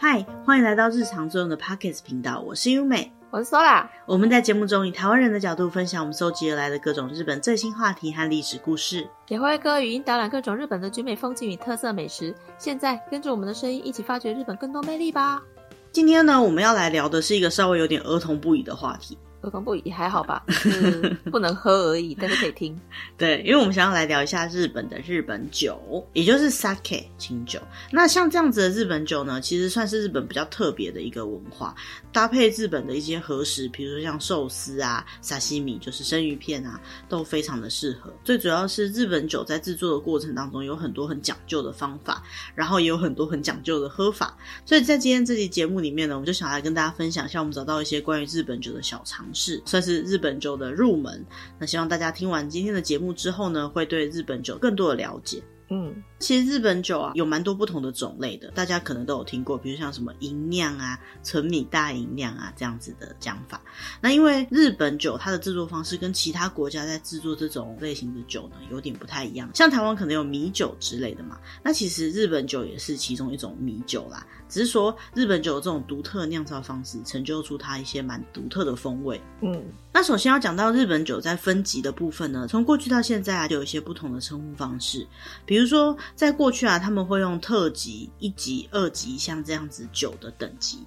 嗨，欢迎来到日常作用的 Podcast 频道，我是优美，我是 Sola。我们在节目中以台湾人的角度分享我们搜集而来的各种日本最新话题和历史故事，也会歌语音导览各种日本的绝美风景与特色美食。现在跟着我们的声音一起发掘日本更多魅力吧。今天呢，我们要来聊的是一个稍微有点儿童不宜的话题。儿童不宜还好吧，是 不能喝而已，但是可以听。对，因为我们想要来聊一下日本的日本酒，也就是 sake 清酒。那像这样子的日本酒呢，其实算是日本比较特别的一个文化，搭配日本的一些和食，比如说像寿司啊、沙西米，就是生鱼片啊，都非常的适合。最主要是日本酒在制作的过程当中有很多很讲究的方法，然后也有很多很讲究的喝法。所以在今天这期节目里面呢，我们就想来跟大家分享一下，我们找到一些关于日本酒的小常是，算是日本酒的入门。那希望大家听完今天的节目之后呢，会对日本酒更多的了解。嗯，其实日本酒啊有蛮多不同的种类的，大家可能都有听过，比如像什么银酿啊、纯米大银酿啊这样子的讲法。那因为日本酒它的制作方式跟其他国家在制作这种类型的酒呢有点不太一样，像台湾可能有米酒之类的嘛，那其实日本酒也是其中一种米酒啦，只是说日本酒的这种独特酿造方式，成就出它一些蛮独特的风味。嗯，那首先要讲到日本酒在分级的部分呢，从过去到现在啊，就有一些不同的称呼方式。比如说，在过去啊，他们会用特级、一级、二级，像这样子九的等级。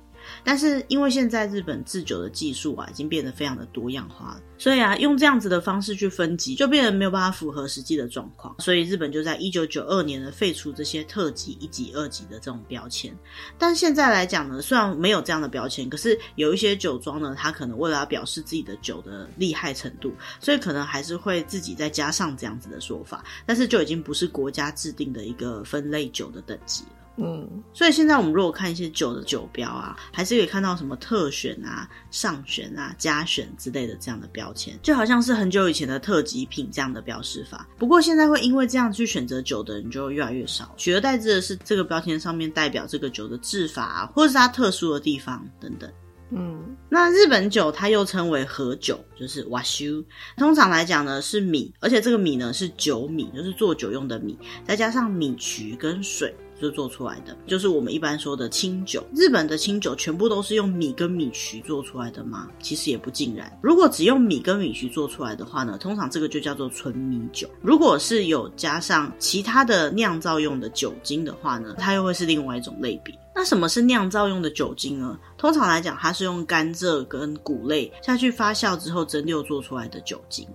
但是因为现在日本制酒的技术啊，已经变得非常的多样化了，所以啊，用这样子的方式去分级，就变得没有办法符合实际的状况。所以日本就在一九九二年呢，废除这些特级、一级、二级的这种标签。但现在来讲呢，虽然没有这样的标签，可是有一些酒庄呢，它可能为了要表示自己的酒的厉害程度，所以可能还是会自己再加上这样子的说法。但是就已经不是国家制定的一个分类酒的等级了。嗯，所以现在我们如果看一些酒的酒标啊，还是可以看到什么特选啊、上选啊、加选之类的这样的标签，就好像是很久以前的特级品这样的标识法。不过现在会因为这样去选择酒的人就越来越少，取而代之的是这个标签上面代表这个酒的制法啊，或者是它特殊的地方等等。嗯，那日本酒它又称为和酒，就是瓦修。通常来讲呢是米，而且这个米呢是酒米，就是做酒用的米，再加上米曲跟水。就做出来的，就是我们一般说的清酒。日本的清酒全部都是用米跟米曲做出来的吗？其实也不尽然。如果只用米跟米曲做出来的话呢，通常这个就叫做纯米酒。如果是有加上其他的酿造用的酒精的话呢，它又会是另外一种类别。那什么是酿造用的酒精呢？通常来讲，它是用甘蔗跟谷类下去发酵之后蒸馏做出来的酒精。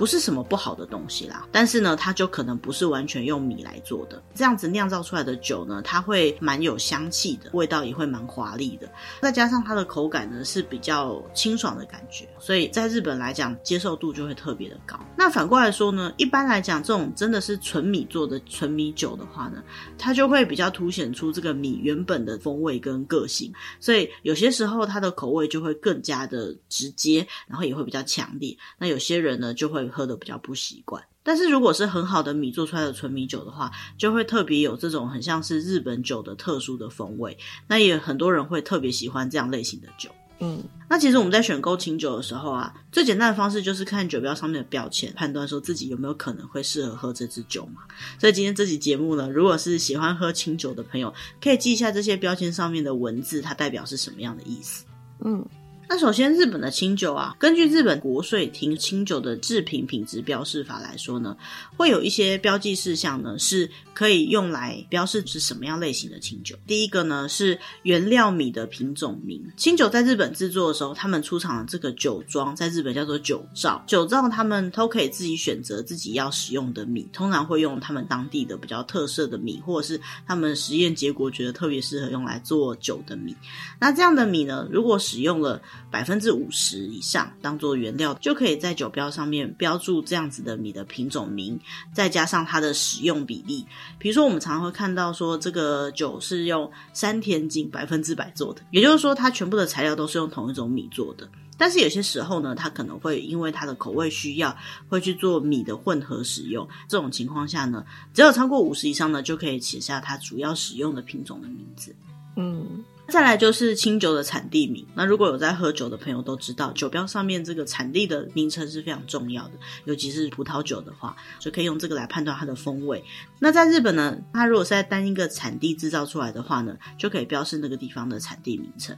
不是什么不好的东西啦，但是呢，它就可能不是完全用米来做的。这样子酿造出来的酒呢，它会蛮有香气的，味道也会蛮华丽的。再加上它的口感呢是比较清爽的感觉，所以在日本来讲接受度就会特别的高。那反过来说呢，一般来讲这种真的是纯米做的纯米酒的话呢，它就会比较凸显出这个米原本的风味跟个性，所以有些时候它的口味就会更加的直接，然后也会比较强烈。那有些人呢就会。喝的比较不习惯，但是如果是很好的米做出来的纯米酒的话，就会特别有这种很像是日本酒的特殊的风味。那也很多人会特别喜欢这样类型的酒。嗯，那其实我们在选购清酒的时候啊，最简单的方式就是看酒标上面的标签，判断说自己有没有可能会适合喝这支酒嘛。所以今天这期节目呢，如果是喜欢喝清酒的朋友，可以记一下这些标签上面的文字，它代表是什么样的意思。嗯。那首先，日本的清酒啊，根据日本国税厅清酒的制品品质标示法来说呢，会有一些标记事项呢，是可以用来标示是什么样类型的清酒。第一个呢是原料米的品种名。清酒在日本制作的时候，他们出厂的这个酒庄在日本叫做酒造，酒造他们都可以自己选择自己要使用的米，通常会用他们当地的比较特色的米，或者是他们实验结果觉得特别适合用来做酒的米。那这样的米呢，如果使用了百分之五十以上当做原料，就可以在酒标上面标注这样子的米的品种名，再加上它的使用比例。比如说，我们常常会看到说，这个酒是用山田锦百分之百做的，也就是说，它全部的材料都是用同一种米做的。但是有些时候呢，它可能会因为它的口味需要，会去做米的混合使用。这种情况下呢，只有超过五十以上呢，就可以写下它主要使用的品种的名字。嗯。再来就是清酒的产地名。那如果有在喝酒的朋友都知道，酒标上面这个产地的名称是非常重要的，尤其是葡萄酒的话，就可以用这个来判断它的风味。那在日本呢，它如果是在单一个产地制造出来的话呢，就可以标示那个地方的产地名称。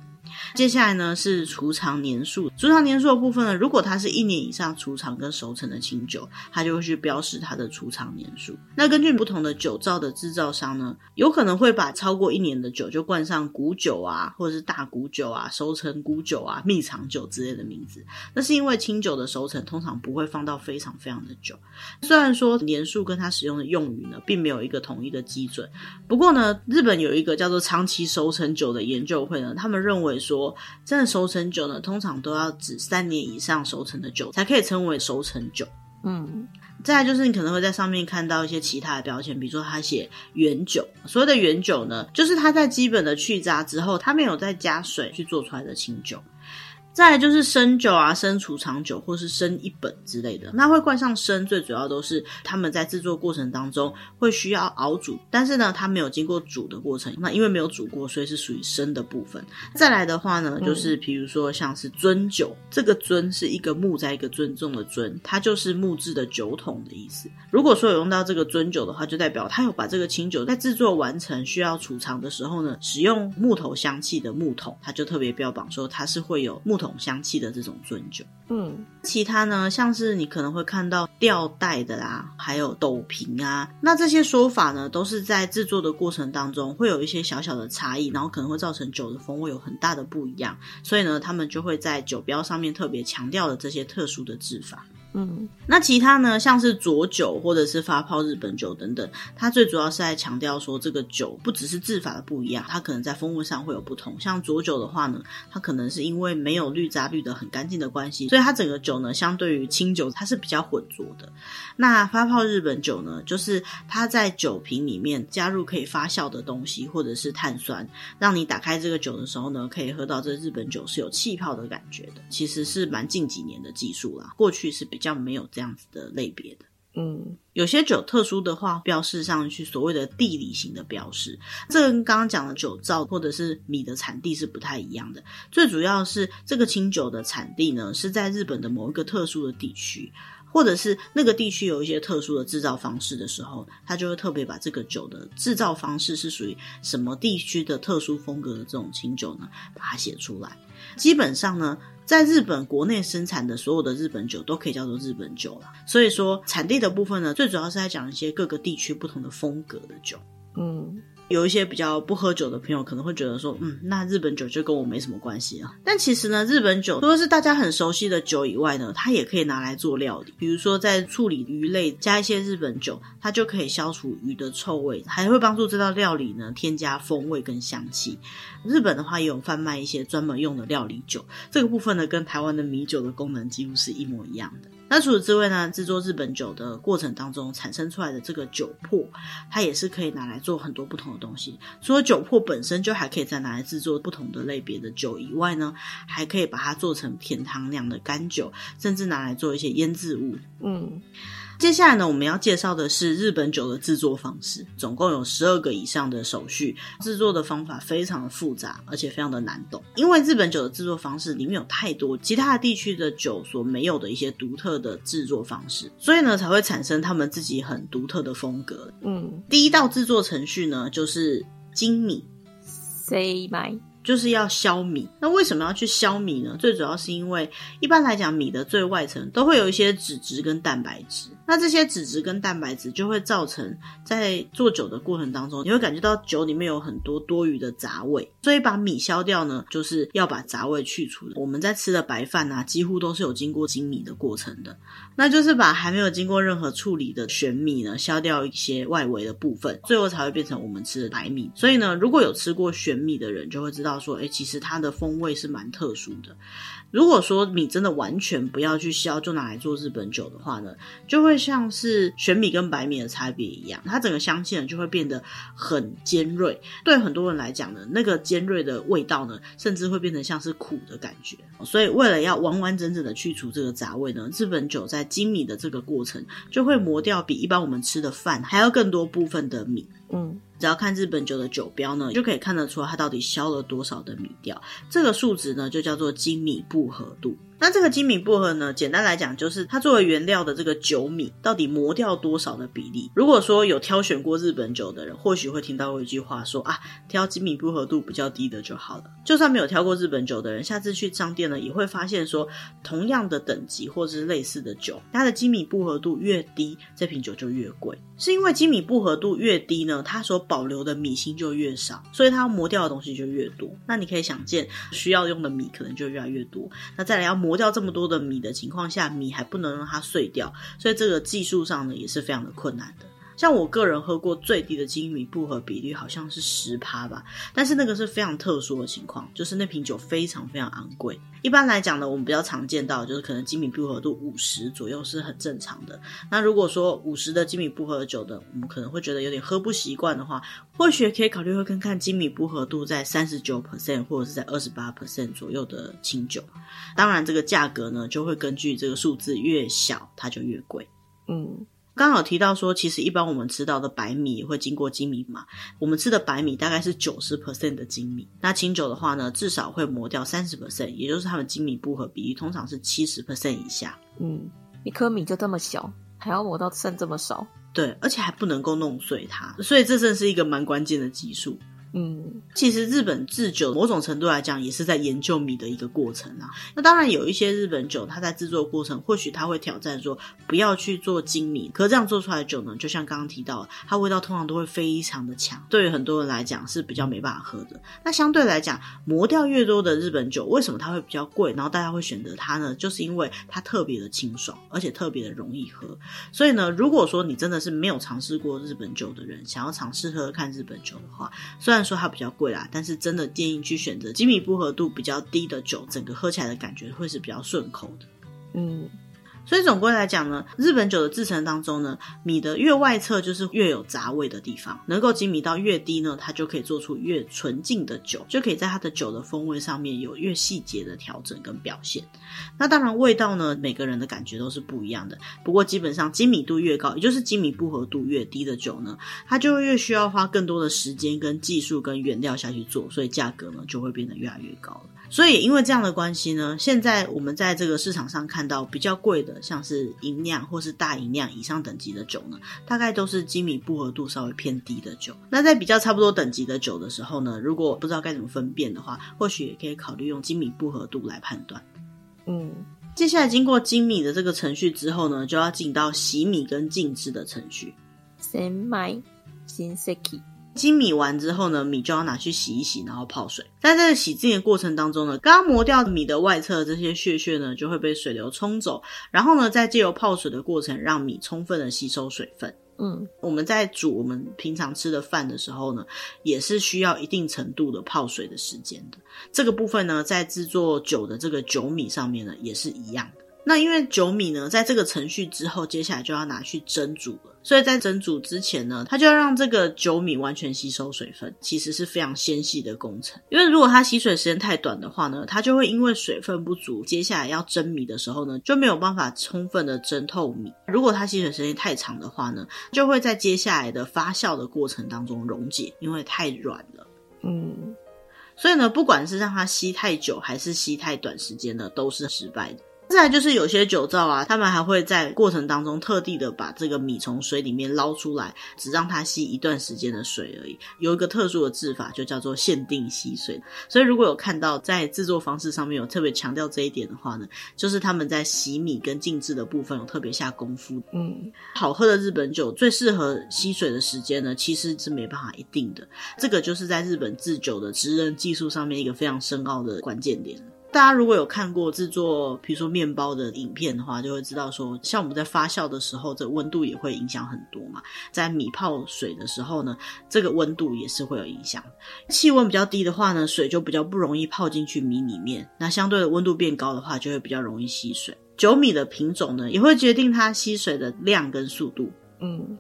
接下来呢是储藏年数，储藏年数的部分呢，如果它是一年以上储藏跟熟成的清酒，它就会去标示它的储藏年数。那根据不同的酒造的制造商呢，有可能会把超过一年的酒就冠上古酒啊，或者是大古酒啊、熟成古酒啊、蜜藏酒之类的名字。那是因为清酒的熟成通常不会放到非常非常的久，虽然说年数跟它使用的用语呢，并没有一个统一的基准。不过呢，日本有一个叫做长期熟成酒的研究会呢，他们认为。说，真的熟成酒呢，通常都要指三年以上熟成的酒才可以称为熟成酒。嗯，再来就是你可能会在上面看到一些其他的标签，比如说他写原酒。所谓的原酒呢，就是它在基本的去渣之后，它没有再加水去做出来的清酒。再来就是生酒啊、生储藏酒或是生一本之类的，那会冠上生，最主要都是他们在制作过程当中会需要熬煮，但是呢，它没有经过煮的过程，那因为没有煮过，所以是属于生的部分。再来的话呢，就是比如说像是尊酒，嗯、这个尊是一个木在一个尊重的尊，它就是木质的酒桶的意思。如果说有用到这个尊酒的话，就代表他有把这个清酒在制作完成需要储藏的时候呢，使用木头香气的木桶，它就特别标榜说它是会有木。桶香气的这种尊酒，嗯，其他呢，像是你可能会看到吊带的啦，还有斗瓶啊，那这些说法呢，都是在制作的过程当中会有一些小小的差异，然后可能会造成酒的风味有很大的不一样，所以呢，他们就会在酒标上面特别强调了这些特殊的制法。嗯，那其他呢，像是浊酒或者是发泡日本酒等等，它最主要是在强调说，这个酒不只是制法的不一样，它可能在风味上会有不同。像浊酒的话呢，它可能是因为没有滤渣滤得很干净的关系，所以它整个酒呢，相对于清酒它是比较浑浊的。那发泡日本酒呢，就是它在酒瓶里面加入可以发酵的东西，或者是碳酸，让你打开这个酒的时候呢，可以喝到这日本酒是有气泡的感觉的。其实是蛮近几年的技术啦，过去是比。比较没有这样子的类别的，嗯，有些酒特殊的话，标示上去所谓的地理型的标示，这跟刚刚讲的酒造或者是米的产地是不太一样的。最主要是这个清酒的产地呢，是在日本的某一个特殊的地区，或者是那个地区有一些特殊的制造方式的时候，它就会特别把这个酒的制造方式是属于什么地区的特殊风格的这种清酒呢，把它写出来。基本上呢，在日本国内生产的所有的日本酒都可以叫做日本酒了。所以说，产地的部分呢，最主要是在讲一些各个地区不同的风格的酒。嗯。有一些比较不喝酒的朋友可能会觉得说，嗯，那日本酒就跟我没什么关系啊。但其实呢，日本酒除了是大家很熟悉的酒以外呢，它也可以拿来做料理。比如说在处理鱼类，加一些日本酒，它就可以消除鱼的臭味，还会帮助这道料理呢添加风味跟香气。日本的话也有贩卖一些专门用的料理酒，这个部分呢跟台湾的米酒的功能几乎是一模一样的。那除此之外呢，制作日本酒的过程当中产生出来的这个酒粕，它也是可以拿来做很多不同的东西。除了酒粕本身就还可以再拿来制作不同的类别的酒以外呢，还可以把它做成甜汤酿的干酒，甚至拿来做一些腌制物。嗯。接下来呢，我们要介绍的是日本酒的制作方式，总共有十二个以上的手续，制作的方法非常的复杂，而且非常的难懂。因为日本酒的制作方式里面有太多其他地区的酒所没有的一些独特的制作方式，所以呢才会产生他们自己很独特的风格。嗯，第一道制作程序呢就是精米，say my。就是要削米，那为什么要去削米呢？最主要是因为一般来讲，米的最外层都会有一些脂质跟蛋白质，那这些脂质跟蛋白质就会造成在做酒的过程当中，你会感觉到酒里面有很多多余的杂味，所以把米削掉呢，就是要把杂味去除的。我们在吃的白饭啊，几乎都是有经过精米的过程的，那就是把还没有经过任何处理的玄米呢，削掉一些外围的部分，最后才会变成我们吃的白米。所以呢，如果有吃过玄米的人，就会知道。说，哎，其实它的风味是蛮特殊的。如果说米真的完全不要去削，就拿来做日本酒的话呢，就会像是玄米跟白米的差别一样，它整个香气呢就会变得很尖锐。对很多人来讲呢，那个尖锐的味道呢，甚至会变成像是苦的感觉。所以为了要完完整整的去除这个杂味呢，日本酒在精米的这个过程就会磨掉比一般我们吃的饭还要更多部分的米。嗯，只要看日本酒的酒标呢，就可以看得出它到底消了多少的米调。这个数值呢，就叫做精米步合度。那这个精米薄荷呢，简单来讲就是它作为原料的这个酒米到底磨掉多少的比例。如果说有挑选过日本酒的人，或许会听到过一句话说啊，挑精米步合度比较低的就好了。就算没有挑过日本酒的人，下次去商店呢，也会发现说，同样的等级或者是类似的酒，它的精米步合度越低，这瓶酒就越贵。是因为精米步合度越低呢，它所保留的米芯就越少，所以它要磨掉的东西就越多。那你可以想见，需要用的米可能就越来越多。那再来要磨。磨掉这么多的米的情况下，米还不能让它碎掉，所以这个技术上呢也是非常的困难的。像我个人喝过最低的精米不合比率好像是十趴吧，但是那个是非常特殊的情况，就是那瓶酒非常非常昂贵。一般来讲呢，我们比较常见到就是可能精米不合度五十左右是很正常的。那如果说五十的精米不合酒的，我们可能会觉得有点喝不习惯的话，或许可以考虑会看看精米不合度在三十九 percent 或者是在二十八 percent 左右的清酒。当然，这个价格呢就会根据这个数字越小，它就越贵。嗯。刚好提到说，其实一般我们吃到的白米也会经过精米嘛。我们吃的白米大概是九十 percent 的精米，那清酒的话呢，至少会磨掉三十 percent，也就是它们精米不合比例通常是七十 percent 以下。嗯，一颗米就这么小，还要磨到剩这么少？对，而且还不能够弄碎它，所以这真是一个蛮关键的技术。嗯，其实日本制酒某种程度来讲也是在研究米的一个过程啊。那当然有一些日本酒，它在制作过程或许它会挑战说不要去做精米，可这样做出来的酒呢，就像刚刚提到，它味道通常都会非常的强，对于很多人来讲是比较没办法喝的。那相对来讲，磨掉越多的日本酒，为什么它会比较贵？然后大家会选择它呢？就是因为它特别的清爽，而且特别的容易喝。所以呢，如果说你真的是没有尝试过日本酒的人，想要尝试喝看日本酒的话，虽然说它比较贵啦，但是真的建议去选择精米复合度比较低的酒，整个喝起来的感觉会是比较顺口的。嗯，所以总归来讲呢，日本酒的制成当中呢，米的越外侧就是越有杂味的地方，能够精米到越低呢，它就可以做出越纯净的酒，就可以在它的酒的风味上面有越细节的调整跟表现。那当然味道呢，每个人的感觉都是不一样的。不过基本上精米度越高，也就是精米步合度越低的酒呢，它就会越需要花更多的时间跟技术跟原料下去做，所以价格呢就会变得越来越高了。所以因为这样的关系呢，现在我们在这个市场上看到比较贵的，像是银酿或是大银酿以上等级的酒呢，大概都是精米不合度稍微偏低的酒。那在比较差不多等级的酒的时候呢，如果不知道该怎么分辨的话，或许也可以考虑用精米不合度来判断。嗯，接下来经过精米的这个程序之后呢，就要进到洗米跟静置的程序。先买，先 seki。精米完之后呢，米就要拿去洗一洗，然后泡水。在这个洗净的过程当中呢，刚刚磨掉米的外侧的这些屑屑呢，就会被水流冲走，然后呢，再借由泡水的过程，让米充分的吸收水分。嗯，我们在煮我们平常吃的饭的时候呢，也是需要一定程度的泡水的时间的。这个部分呢，在制作酒的这个酒米上面呢，也是一样的。那因为酒米呢，在这个程序之后，接下来就要拿去蒸煮了。所以在蒸煮之前呢，它就要让这个酒米完全吸收水分，其实是非常纤细的工程。因为如果它吸水时间太短的话呢，它就会因为水分不足，接下来要蒸米的时候呢，就没有办法充分的蒸透米。如果它吸水时间太长的话呢，就会在接下来的发酵的过程当中溶解，因为太软了。嗯，所以呢，不管是让它吸太久还是吸太短时间呢，都是失败的。再来就是有些酒造啊，他们还会在过程当中特地的把这个米从水里面捞出来，只让它吸一段时间的水而已。有一个特殊的制法，就叫做限定吸水。所以如果有看到在制作方式上面有特别强调这一点的话呢，就是他们在洗米跟静置的部分有特别下功夫。嗯，好喝的日本酒最适合吸水的时间呢，其实是没办法一定的。这个就是在日本制酒的职人技术上面一个非常深奥的关键点。大家如果有看过制作，比如说面包的影片的话，就会知道说，像我们在发酵的时候，这温度也会影响很多嘛。在米泡水的时候呢，这个温度也是会有影响。气温比较低的话呢，水就比较不容易泡进去米里面。那相对的温度变高的话，就会比较容易吸水。酒米的品种呢，也会决定它吸水的量跟速度。嗯。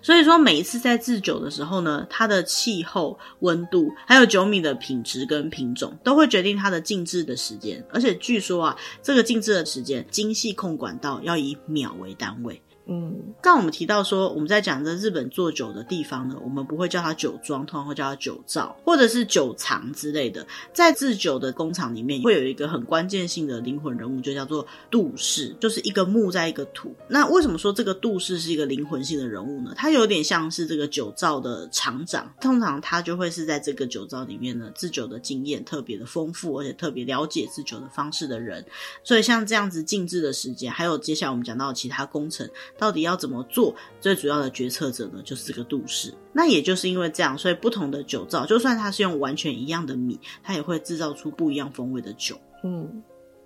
所以说，每一次在制酒的时候呢，它的气候、温度，还有酒米的品质跟品种，都会决定它的静置的时间。而且据说啊，这个静置的时间，精细控管到要以秒为单位。嗯，刚我们提到说，我们在讲这日本做酒的地方呢，我们不会叫它酒庄，通常会叫它酒造或者是酒藏之类的。在制酒的工厂里面，会有一个很关键性的灵魂人物，就叫做杜氏，就是一个木在一个土。那为什么说这个杜氏是一个灵魂性的人物呢？他有点像是这个酒造的厂长，通常他就会是在这个酒造里面呢，制酒的经验特别的丰富，而且特别了解制酒的方式的人。所以像这样子静置的时间，还有接下来我们讲到其他工程。到底要怎么做？最主要的决策者呢，就是这个杜氏。那也就是因为这样，所以不同的酒造，就算它是用完全一样的米，它也会制造出不一样风味的酒。嗯，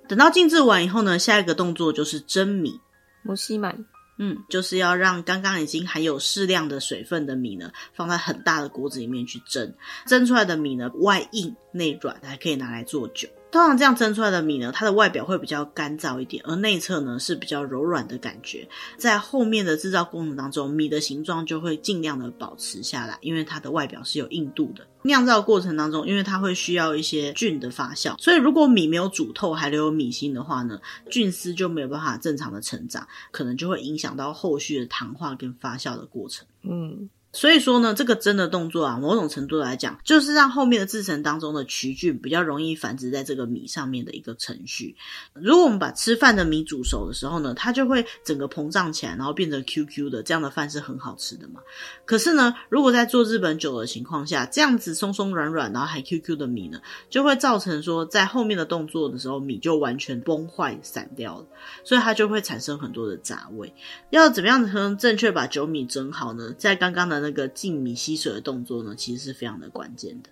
等到静置完以后呢，下一个动作就是蒸米。摩西满，嗯，就是要让刚刚已经含有适量的水分的米呢，放在很大的锅子里面去蒸，蒸出来的米呢，外硬内软，还可以拿来做酒。通常这样蒸出来的米呢，它的外表会比较干燥一点，而内侧呢是比较柔软的感觉。在后面的制造过程当中，米的形状就会尽量的保持下来，因为它的外表是有硬度的。酿造过程当中，因为它会需要一些菌的发酵，所以如果米没有煮透，还留有米芯的话呢，菌丝就没有办法正常的成长，可能就会影响到后续的糖化跟发酵的过程。嗯。所以说呢，这个蒸的动作啊，某种程度来讲，就是让后面的制成当中的曲菌比较容易繁殖在这个米上面的一个程序。如果我们把吃饭的米煮熟的时候呢，它就会整个膨胀起来，然后变成 QQ 的，这样的饭是很好吃的嘛。可是呢，如果在做日本酒的情况下，这样子松松软软，然后还 QQ 的米呢，就会造成说在后面的动作的时候，米就完全崩坏散掉了，所以它就会产生很多的杂味。要怎么样才能正确把酒米蒸好呢？在刚刚的。那个静米吸水的动作呢，其实是非常的关键的。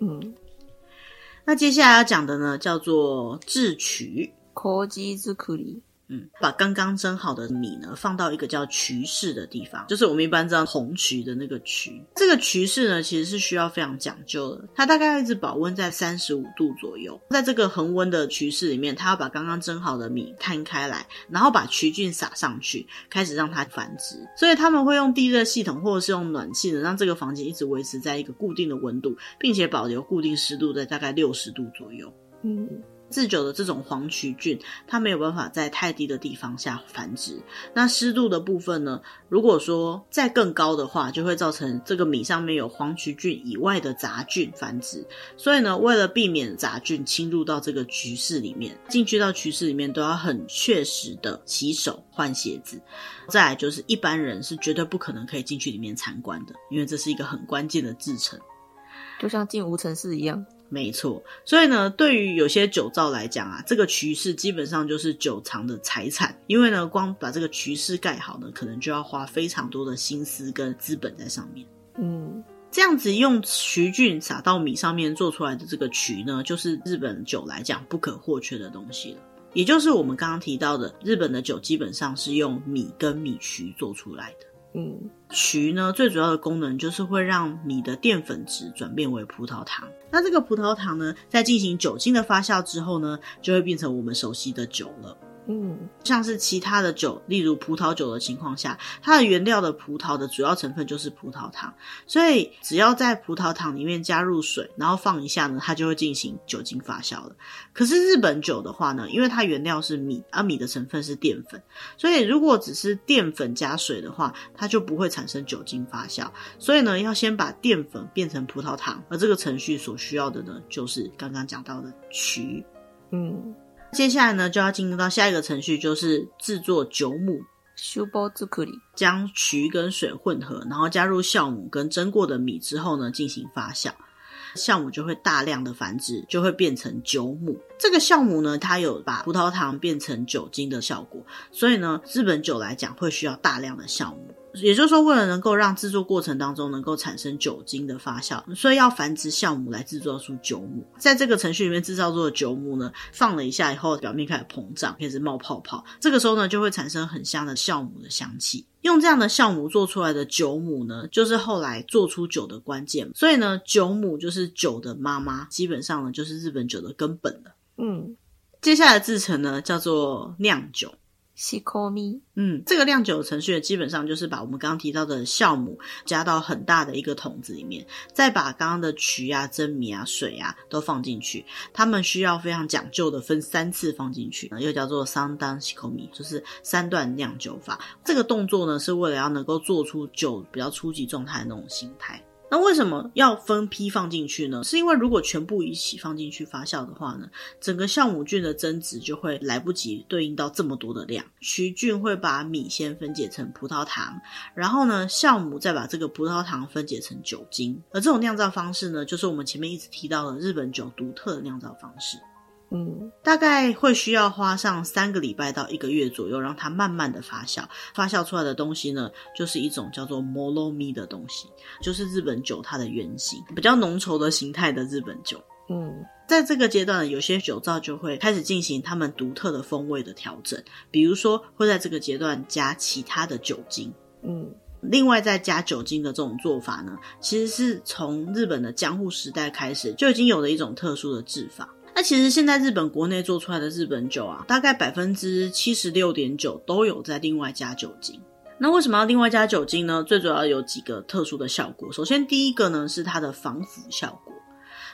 嗯，那接下来要讲的呢，叫做制曲。嗯，把刚刚蒸好的米呢，放到一个叫渠室的地方，就是我们一般知道红渠的那个渠。这个渠室呢，其实是需要非常讲究的，它大概要一直保温在三十五度左右。在这个恒温的渠室里面，它要把刚刚蒸好的米摊开来，然后把曲菌撒上去，开始让它繁殖。所以他们会用地热系统或者是用暖气呢，让这个房间一直维持在一个固定的温度，并且保留固定湿度在大概六十度左右。嗯。制酒的这种黄曲菌，它没有办法在太低的地方下繁殖。那湿度的部分呢？如果说再更高的话，就会造成这个米上面有黄曲菌以外的杂菌繁殖。所以呢，为了避免杂菌侵入到这个曲室里面，进去到曲室里面都要很确实的洗手、换鞋子。再来就是一般人是绝对不可能可以进去里面参观的，因为这是一个很关键的制程，就像进无尘室一样。没错，所以呢，对于有些酒造来讲啊，这个曲室基本上就是酒藏的财产，因为呢，光把这个曲室盖好呢，可能就要花非常多的心思跟资本在上面。嗯，这样子用曲菌撒到米上面做出来的这个曲呢，就是日本酒来讲不可或缺的东西了。也就是我们刚刚提到的，日本的酒基本上是用米跟米曲做出来的。嗯，曲呢，最主要的功能就是会让米的淀粉质转变为葡萄糖。那这个葡萄糖呢，在进行酒精的发酵之后呢，就会变成我们熟悉的酒了。嗯，像是其他的酒，例如葡萄酒的情况下，它的原料的葡萄的主要成分就是葡萄糖，所以只要在葡萄糖里面加入水，然后放一下呢，它就会进行酒精发酵了。可是日本酒的话呢，因为它原料是米，而米的成分是淀粉，所以如果只是淀粉加水的话，它就不会产生酒精发酵。所以呢，要先把淀粉变成葡萄糖，而这个程序所需要的呢，就是刚刚讲到的曲。嗯。接下来呢，就要进入到下一个程序，就是制作酒母。将曲跟水混合，然后加入酵母跟蒸过的米之后呢，进行发酵。酵母就会大量的繁殖，就会变成酒母。这个酵母呢，它有把葡萄糖变成酒精的效果，所以呢，日本酒来讲会需要大量的酵母。也就是说，为了能够让制作过程当中能够产生酒精的发酵，所以要繁殖酵母来制作出酒母。在这个程序里面制造出的酒母呢，放了一下以后，表面开始膨胀，开始冒泡泡。这个时候呢，就会产生很香的酵母的香气。用这样的酵母做出来的酒母呢，就是后来做出酒的关键。所以呢，酒母就是酒的妈妈，基本上呢，就是日本酒的根本了。嗯，接下来制成呢，叫做酿酒。西口米，嗯，这个酿酒程序基本上就是把我们刚刚提到的酵母加到很大的一个桶子里面，再把刚刚的曲啊、蒸米啊、水啊都放进去。他们需要非常讲究的分三次放进去，又叫做三段西口米，就是三段酿酒法。这个动作呢，是为了要能够做出酒比较初级状态的那种形态。那为什么要分批放进去呢？是因为如果全部一起放进去发酵的话呢，整个酵母菌的增殖就会来不及对应到这么多的量。曲菌会把米先分解成葡萄糖，然后呢，酵母再把这个葡萄糖分解成酒精。而这种酿造方式呢，就是我们前面一直提到的日本酒独特的酿造方式。嗯，大概会需要花上三个礼拜到一个月左右，让它慢慢的发酵。发酵出来的东西呢，就是一种叫做 moromi 的东西，就是日本酒它的原型，比较浓稠的形态的日本酒。嗯，在这个阶段呢，有些酒造就会开始进行他们独特的风味的调整，比如说会在这个阶段加其他的酒精。嗯，另外再加酒精的这种做法呢，其实是从日本的江户时代开始就已经有了一种特殊的制法。那其实现在日本国内做出来的日本酒啊，大概百分之七十六点九都有在另外加酒精。那为什么要另外加酒精呢？最主要有几个特殊的效果。首先，第一个呢是它的防腐效果。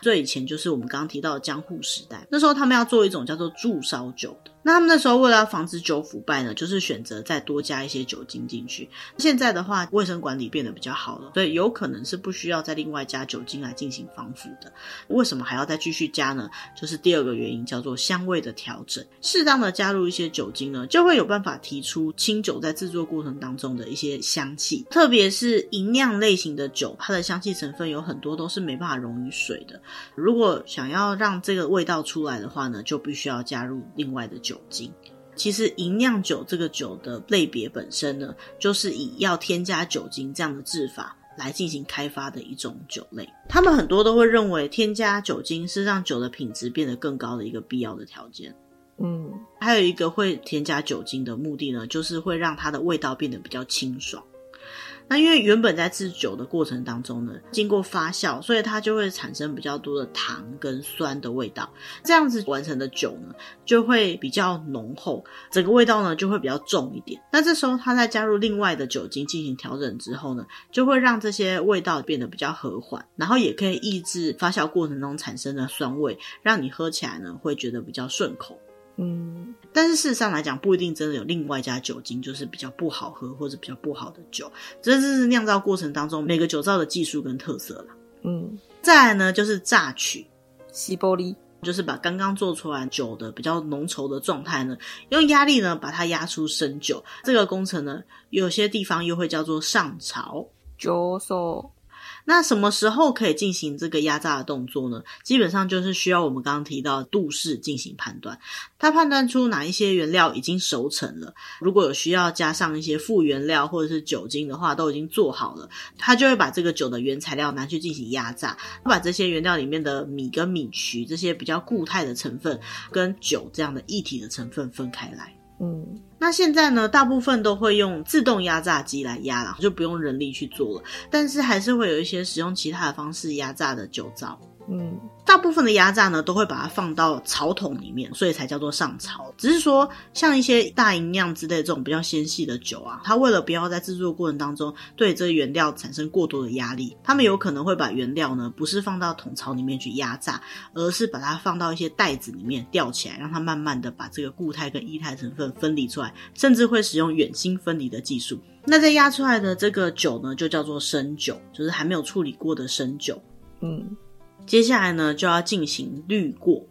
最以前就是我们刚刚提到的江户时代，那时候他们要做一种叫做铸烧酒的。那他们那时候为了要防止酒腐败呢，就是选择再多加一些酒精进去。现在的话，卫生管理变得比较好了，所以有可能是不需要再另外加酒精来进行防腐的。为什么还要再继续加呢？就是第二个原因叫做香味的调整。适当的加入一些酒精呢，就会有办法提出清酒在制作过程当中的一些香气。特别是银酿类型的酒，它的香气成分有很多都是没办法溶于水的。如果想要让这个味道出来的话呢，就必须要加入另外的酒。精，其实银酿酒这个酒的类别本身呢，就是以要添加酒精这样的制法来进行开发的一种酒类。他们很多都会认为添加酒精是让酒的品质变得更高的一个必要的条件。嗯，还有一个会添加酒精的目的呢，就是会让它的味道变得比较清爽。那因为原本在制酒的过程当中呢，经过发酵，所以它就会产生比较多的糖跟酸的味道。这样子完成的酒呢，就会比较浓厚，整个味道呢就会比较重一点。那这时候它再加入另外的酒精进行调整之后呢，就会让这些味道变得比较和缓，然后也可以抑制发酵过程中产生的酸味，让你喝起来呢会觉得比较顺口。嗯，但是事实上来讲，不一定真的有另外加酒精，就是比较不好喝或者比较不好的酒。这是酿造过程当中每个酒造的技术跟特色啦。嗯，再来呢，就是榨取，西玻璃，就是把刚刚做出来酒的比较浓稠的状态呢，用压力呢把它压出生酒。这个工程呢，有些地方又会叫做上槽。酒所。那什么时候可以进行这个压榨的动作呢？基本上就是需要我们刚刚提到的度式进行判断，它判断出哪一些原料已经熟成了，如果有需要加上一些副原料或者是酒精的话，都已经做好了，它就会把这个酒的原材料拿去进行压榨，把这些原料里面的米跟米曲这些比较固态的成分跟酒这样的液体的成分分开来。嗯，那现在呢，大部分都会用自动压榨机来压了，就不用人力去做了。但是还是会有一些使用其他的方式压榨的酒糟。嗯，大部分的压榨呢，都会把它放到槽桶里面，所以才叫做上槽。只是说，像一些大吟酿之类这种比较纤细的酒啊，它为了不要在制作过程当中对这个原料产生过多的压力，他们有可能会把原料呢，不是放到桶槽里面去压榨，而是把它放到一些袋子里面吊起来，让它慢慢的把这个固态跟液态成分分离出来，甚至会使用远心分离的技术。那在压出来的这个酒呢，就叫做生酒，就是还没有处理过的生酒。嗯。接下来呢，就要进行滤过。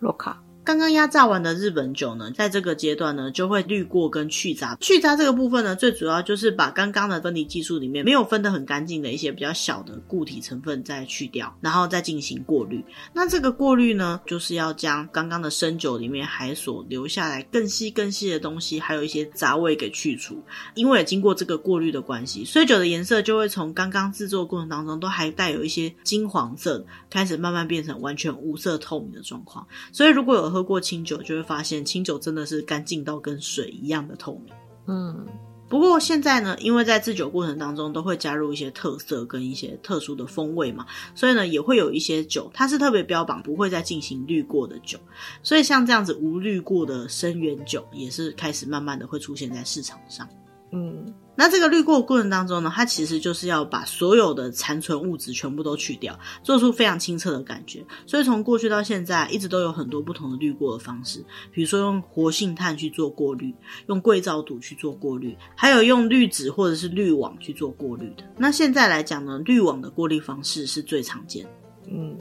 罗卡。刚刚压榨完的日本酒呢，在这个阶段呢，就会滤过跟去渣。去渣这个部分呢，最主要就是把刚刚的分离技术里面没有分得很干净的一些比较小的固体成分再去掉，然后再进行过滤。那这个过滤呢，就是要将刚刚的生酒里面还所留下来更细更细的东西，还有一些杂味给去除。因为经过这个过滤的关系，所以酒的颜色就会从刚刚制作过程当中都还带有一些金黄色，开始慢慢变成完全无色透明的状况。所以如果有喝过清酒，就会发现清酒真的是干净到跟水一样的透明。嗯，不过现在呢，因为在制酒过程当中都会加入一些特色跟一些特殊的风味嘛，所以呢也会有一些酒，它是特别标榜不会再进行滤过的酒。所以像这样子无滤过的生原酒，也是开始慢慢的会出现在市场上。嗯。那这个滤过的过程当中呢，它其实就是要把所有的残存物质全部都去掉，做出非常清澈的感觉。所以从过去到现在，一直都有很多不同的滤过的方式，比如说用活性炭去做过滤，用硅藻土去做过滤，还有用滤纸或者是滤网去做过滤的。那现在来讲呢，滤网的过滤方式是最常见。嗯，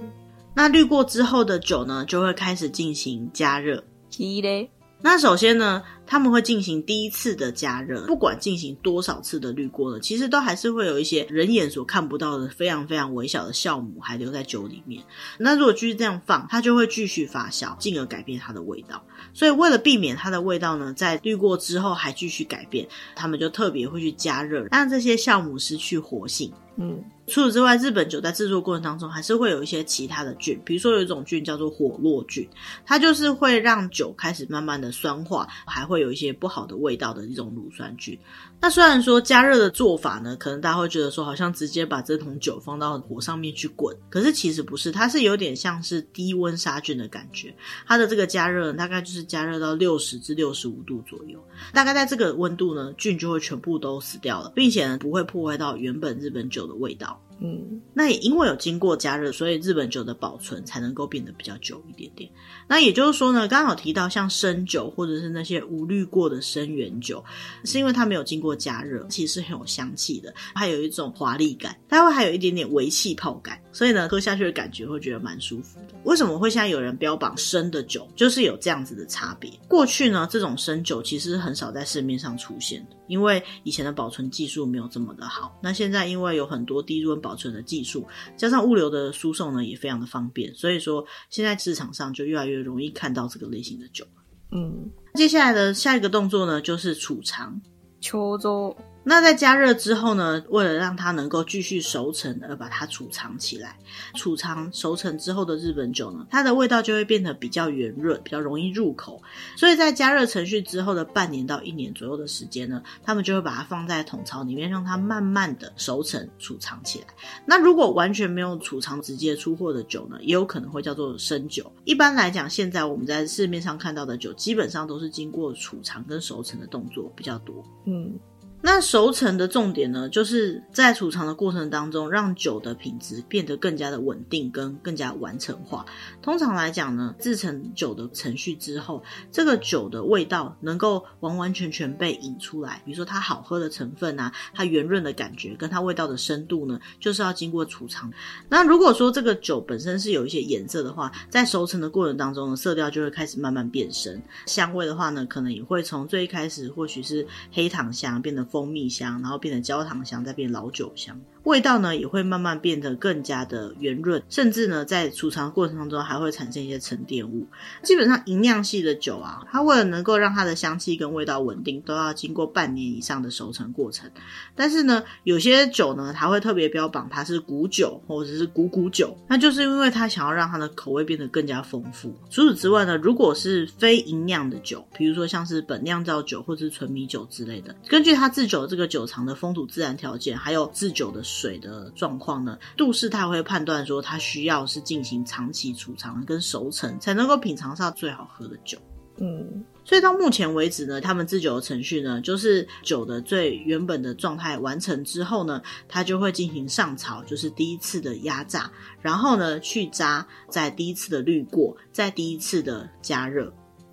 那滤过之后的酒呢，就会开始进行加热。是的。那首先呢，他们会进行第一次的加热，不管进行多少次的滤过呢，其实都还是会有一些人眼所看不到的非常非常微小的酵母还留在酒里面。那如果继续这样放，它就会继续发酵，进而改变它的味道。所以为了避免它的味道呢，在滤过之后还继续改变，他们就特别会去加热，让这些酵母失去活性。嗯。除此之外，日本酒在制作过程当中还是会有一些其他的菌，比如说有一种菌叫做火络菌，它就是会让酒开始慢慢的酸化，还会有一些不好的味道的一种乳酸菌。那虽然说加热的做法呢，可能大家会觉得说好像直接把这桶酒放到火上面去滚，可是其实不是，它是有点像是低温杀菌的感觉。它的这个加热大概就是加热到六十至六十五度左右，大概在这个温度呢，菌就会全部都死掉了，并且呢不会破坏到原本日本酒的味道。嗯，那也因为有经过加热，所以日本酒的保存才能够变得比较久一点点。那也就是说呢，刚好提到像生酒或者是那些无滤过的生原酒，是因为它没有经过加热，其实是很有香气的，还有一种华丽感，它会还有一点点微气泡感，所以呢，喝下去的感觉会觉得蛮舒服的。为什么会现在有人标榜生的酒，就是有这样子的差别。过去呢，这种生酒其实很少在市面上出现的，因为以前的保存技术没有这么的好。那现在因为有很多低温保存的技术，加上物流的输送呢，也非常的方便，所以说现在市场上就越来越容易看到这个类型的酒。嗯，接下来的下一个动作呢，就是储藏。秋周。那在加热之后呢，为了让它能够继续熟成而把它储藏起来，储藏熟成之后的日本酒呢，它的味道就会变得比较圆润，比较容易入口。所以在加热程序之后的半年到一年左右的时间呢，他们就会把它放在桶槽里面，让它慢慢的熟成储藏起来。那如果完全没有储藏直接出货的酒呢，也有可能会叫做生酒。一般来讲，现在我们在市面上看到的酒，基本上都是经过储藏跟熟成的动作比较多。嗯。那熟成的重点呢，就是在储藏的过程当中，让酒的品质变得更加的稳定跟更加完成化。通常来讲呢，制成酒的程序之后，这个酒的味道能够完完全全被引出来。比如说它好喝的成分啊，它圆润的感觉，跟它味道的深度呢，就是要经过储藏。那如果说这个酒本身是有一些颜色的话，在熟成的过程当中呢，色调就会开始慢慢变深。香味的话呢，可能也会从最开始或许是黑糖香变得蜂蜜香，然后变成焦糖香，再变老酒香。味道呢也会慢慢变得更加的圆润，甚至呢在储藏过程当中还会产生一些沉淀物。基本上吟酿系的酒啊，它为了能够让它的香气跟味道稳定，都要经过半年以上的熟成过程。但是呢，有些酒呢，它会特别标榜它是古酒或者是古古酒，那就是因为它想要让它的口味变得更加丰富。除此之外呢，如果是非吟酿的酒，比如说像是本酿造酒或者是纯米酒之类的，根据它制酒这个酒厂的风土自然条件，还有制酒的水的状况呢，杜氏他会判断说，他需要是进行长期储藏跟熟成，才能够品尝上最好喝的酒。嗯，所以到目前为止呢，他们制酒的程序呢，就是酒的最原本的状态完成之后呢，他就会进行上槽，就是第一次的压榨，然后呢去渣，在第一次的滤过，再第一次的加热，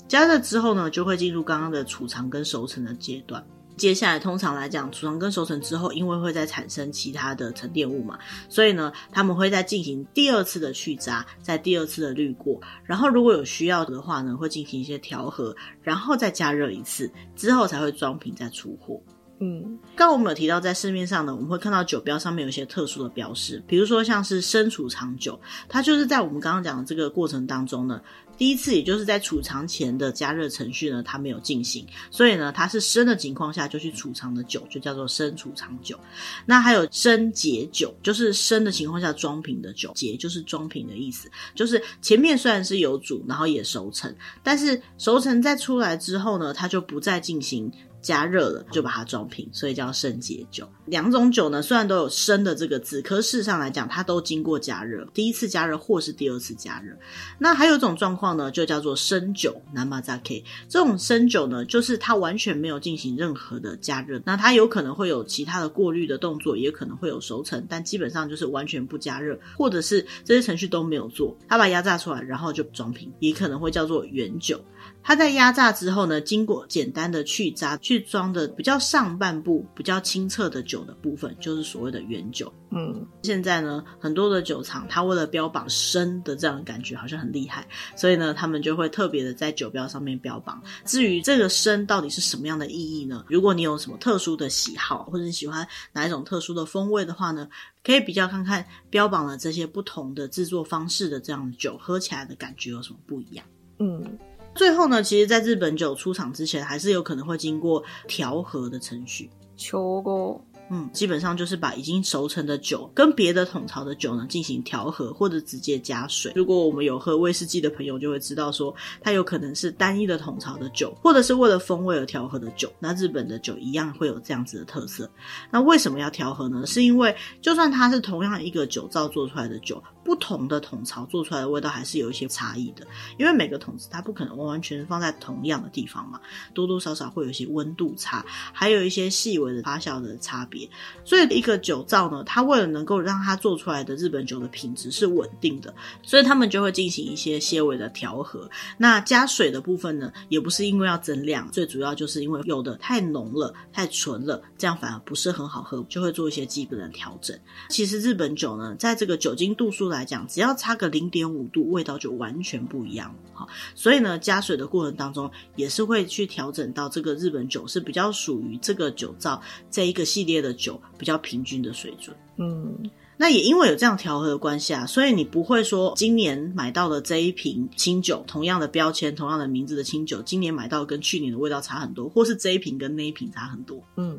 加热之后呢，就会进入刚刚的储藏跟熟成的阶段。接下来，通常来讲，储藏跟熟成之后，因为会再产生其他的沉淀物嘛，所以呢，他们会再进行第二次的去渣，在第二次的滤过，然后如果有需要的话呢，会进行一些调和，然后再加热一次，之后才会装瓶再出货。嗯，刚刚我们有提到，在市面上呢，我们会看到酒标上面有一些特殊的标识，比如说像是生储藏酒，它就是在我们刚刚讲的这个过程当中呢。第一次，也就是在储藏前的加热程序呢，它没有进行，所以呢，它是生的情况下就去储藏的酒，就叫做生储藏酒。那还有生解酒，就是生的情况下装瓶的酒，解就是装瓶的意思，就是前面虽然是有煮，然后也熟成，但是熟成再出来之后呢，它就不再进行加热了就把它装瓶，所以叫生解酒。两种酒呢，虽然都有“生”的这个字，可事实上来讲，它都经过加热，第一次加热或是第二次加热。那还有一种状况呢，就叫做生酒 n a m a z a k。这种生酒呢，就是它完全没有进行任何的加热，那它有可能会有其他的过滤的动作，也可能会有熟成，但基本上就是完全不加热，或者是这些程序都没有做，它把压榨出来，然后就装瓶，也可能会叫做原酒。它在压榨之后呢，经过简单的去渣，去装的比较上半部比较清澈的酒的部分，就是所谓的原酒。嗯，现在呢，很多的酒厂，它为了标榜生的这样的感觉好像很厉害，所以呢，他们就会特别的在酒标上面标榜。至于这个生到底是什么样的意义呢？如果你有什么特殊的喜好，或者你喜欢哪一种特殊的风味的话呢，可以比较看看标榜了这些不同的制作方式的这样的酒，喝起来的感觉有什么不一样。嗯。最后呢，其实，在日本酒出厂之前，还是有可能会经过调和的程序。秋哥。嗯，基本上就是把已经熟成的酒跟别的桶槽的酒呢进行调和，或者直接加水。如果我们有喝威士忌的朋友就会知道说，它有可能是单一的桶槽的酒，或者是为了风味而调和的酒。那日本的酒一样会有这样子的特色。那为什么要调和呢？是因为就算它是同样一个酒造做出来的酒，不同的桶槽做出来的味道还是有一些差异的。因为每个桶子它不可能完完全全放在同样的地方嘛，多多少少会有一些温度差，还有一些细微的发酵的差别。所以一个酒造呢，它为了能够让它做出来的日本酒的品质是稳定的，所以他们就会进行一些些微的调和。那加水的部分呢，也不是因为要增量，最主要就是因为有的太浓了、太纯了，这样反而不是很好喝，就会做一些基本的调整。其实日本酒呢，在这个酒精度数来讲，只要差个零点五度，味道就完全不一样。好，所以呢，加水的过程当中也是会去调整到这个日本酒是比较属于这个酒造这一个系列的酒比较平均的水准，嗯，那也因为有这样调和的关系啊，所以你不会说今年买到的这一瓶清酒，同样的标签、同样的名字的清酒，今年买到跟去年的味道差很多，或是这一瓶跟那一瓶差很多，嗯。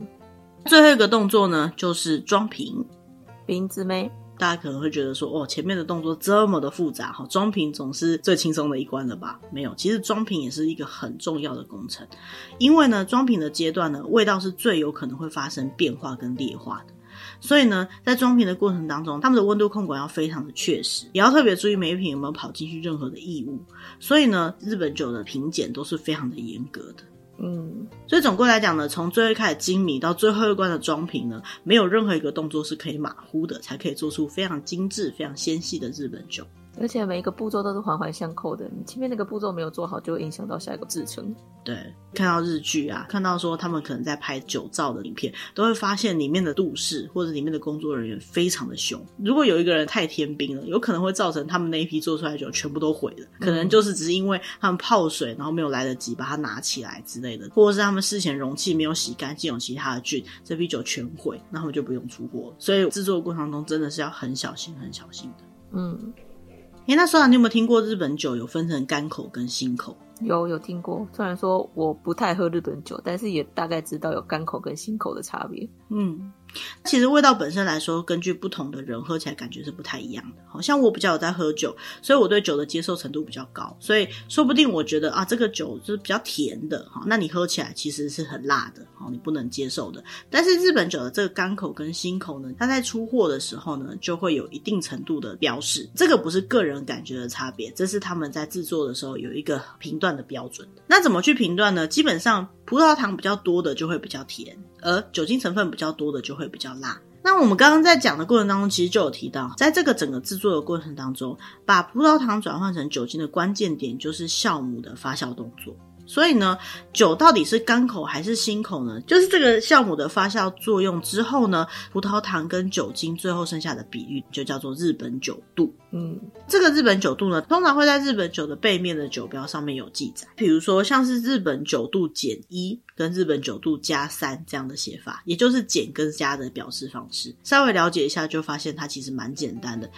最后一个动作呢，就是装瓶，瓶子没。大家可能会觉得说，哦，前面的动作这么的复杂，哈，装瓶总是最轻松的一关了吧？没有，其实装瓶也是一个很重要的工程，因为呢，装瓶的阶段呢，味道是最有可能会发生变化跟劣化的，所以呢，在装瓶的过程当中，他们的温度控管要非常的确实，也要特别注意每一瓶有没有跑进去任何的异物，所以呢，日本酒的品检都是非常的严格的。嗯，所以总归来讲呢，从最后一开始精米到最后一关的装瓶呢，没有任何一个动作是可以马虎的，才可以做出非常精致、非常纤细的日本酒。而且每一个步骤都是环环相扣的，你前面那个步骤没有做好，就会影响到下一个制程。对，看到日剧啊，看到说他们可能在拍酒造的影片，都会发现里面的杜氏或者里面的工作人员非常的凶。如果有一个人太天兵了，有可能会造成他们那一批做出来的酒全部都毁了。可能就是只是因为他们泡水，然后没有来得及把它拿起来之类的，或者是他们事前容器没有洗干净，有其他的菌，这批酒全毁，那他们就不用出货。所以制作的过程中真的是要很小心、很小心的。嗯。哎，那说来，你有没有听过日本酒有分成干口跟新口？有，有听过。虽然说我不太喝日本酒，但是也大概知道有干口跟新口的差别。嗯。其实味道本身来说，根据不同的人喝起来感觉是不太一样的。好像我比较有在喝酒，所以我对酒的接受程度比较高，所以说不定我觉得啊，这个酒是比较甜的哈，那你喝起来其实是很辣的，好，你不能接受的。但是日本酒的这个干口跟辛口呢，它在出货的时候呢，就会有一定程度的标示。这个不是个人感觉的差别，这是他们在制作的时候有一个评断的标准。那怎么去评断呢？基本上葡萄糖比较多的就会比较甜。而酒精成分比较多的就会比较辣。那我们刚刚在讲的过程当中，其实就有提到，在这个整个制作的过程当中，把葡萄糖转换成酒精的关键点就是酵母的发酵动作。所以呢，酒到底是干口还是新口呢？就是这个酵母的发酵作用之后呢，葡萄糖跟酒精最后剩下的比率就叫做日本酒度。嗯，这个日本酒度呢，通常会在日本酒的背面的酒标上面有记载，比如说像是日本酒度减一跟日本酒度加三这样的写法，也就是减跟加的表示方式。稍微了解一下，就发现它其实蛮简单的。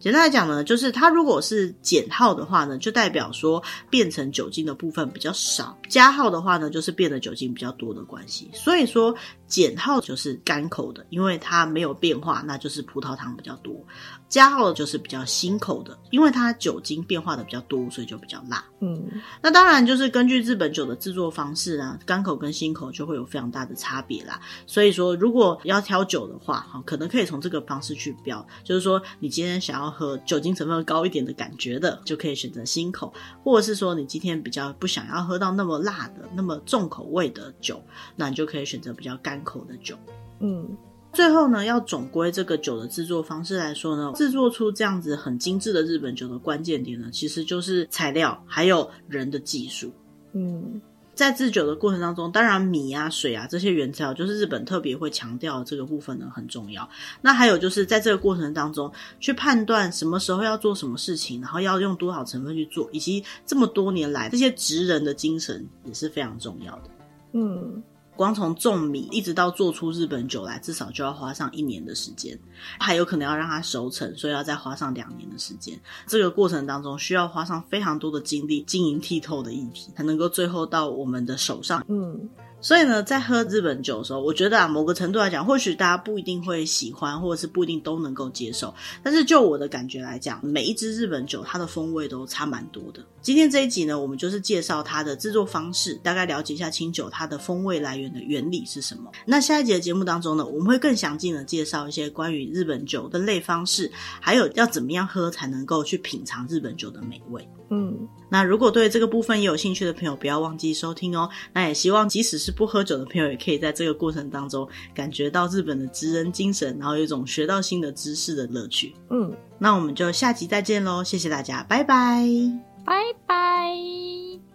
简单来讲呢，就是它如果是减号的话呢，就代表说变成酒精的部分比较少；加号的话呢，就是变得酒精比较多的关系。所以说减号就是干口的，因为它没有变化，那就是葡萄糖比较多。加号的就是比较辛口的，因为它酒精变化的比较多，所以就比较辣。嗯，那当然就是根据日本酒的制作方式啊，干口跟辛口就会有非常大的差别啦。所以说，如果要挑酒的话，哈，可能可以从这个方式去标，就是说你今天想要喝酒精成分高一点的感觉的，就可以选择辛口；或者是说你今天比较不想要喝到那么辣的、那么重口味的酒，那你就可以选择比较甘口的酒。嗯。最后呢，要总归这个酒的制作方式来说呢，制作出这样子很精致的日本酒的关键点呢，其实就是材料还有人的技术。嗯，在制酒的过程当中，当然米啊、水啊这些原材料，就是日本特别会强调这个部分呢很重要。那还有就是在这个过程当中，去判断什么时候要做什么事情，然后要用多少成分去做，以及这么多年来这些职人的精神也是非常重要的。嗯。光从种米一直到做出日本酒来，至少就要花上一年的时间，还有可能要让它熟成，所以要再花上两年的时间。这个过程当中需要花上非常多的精力，晶莹剔透的液体，才能够最后到我们的手上。嗯。所以呢，在喝日本酒的时候，我觉得啊，某个程度来讲，或许大家不一定会喜欢，或者是不一定都能够接受。但是就我的感觉来讲，每一支日本酒它的风味都差蛮多的。今天这一集呢，我们就是介绍它的制作方式，大概了解一下清酒它的风味来源的原理是什么。那下一集的节目当中呢，我们会更详尽的介绍一些关于日本酒的类方式，还有要怎么样喝才能够去品尝日本酒的美味。嗯，那如果对这个部分也有兴趣的朋友，不要忘记收听哦。那也希望即使是是不喝酒的朋友，也可以在这个过程当中感觉到日本的职人精神，然后有一种学到新的知识的乐趣。嗯，那我们就下集再见喽，谢谢大家，拜拜，拜拜。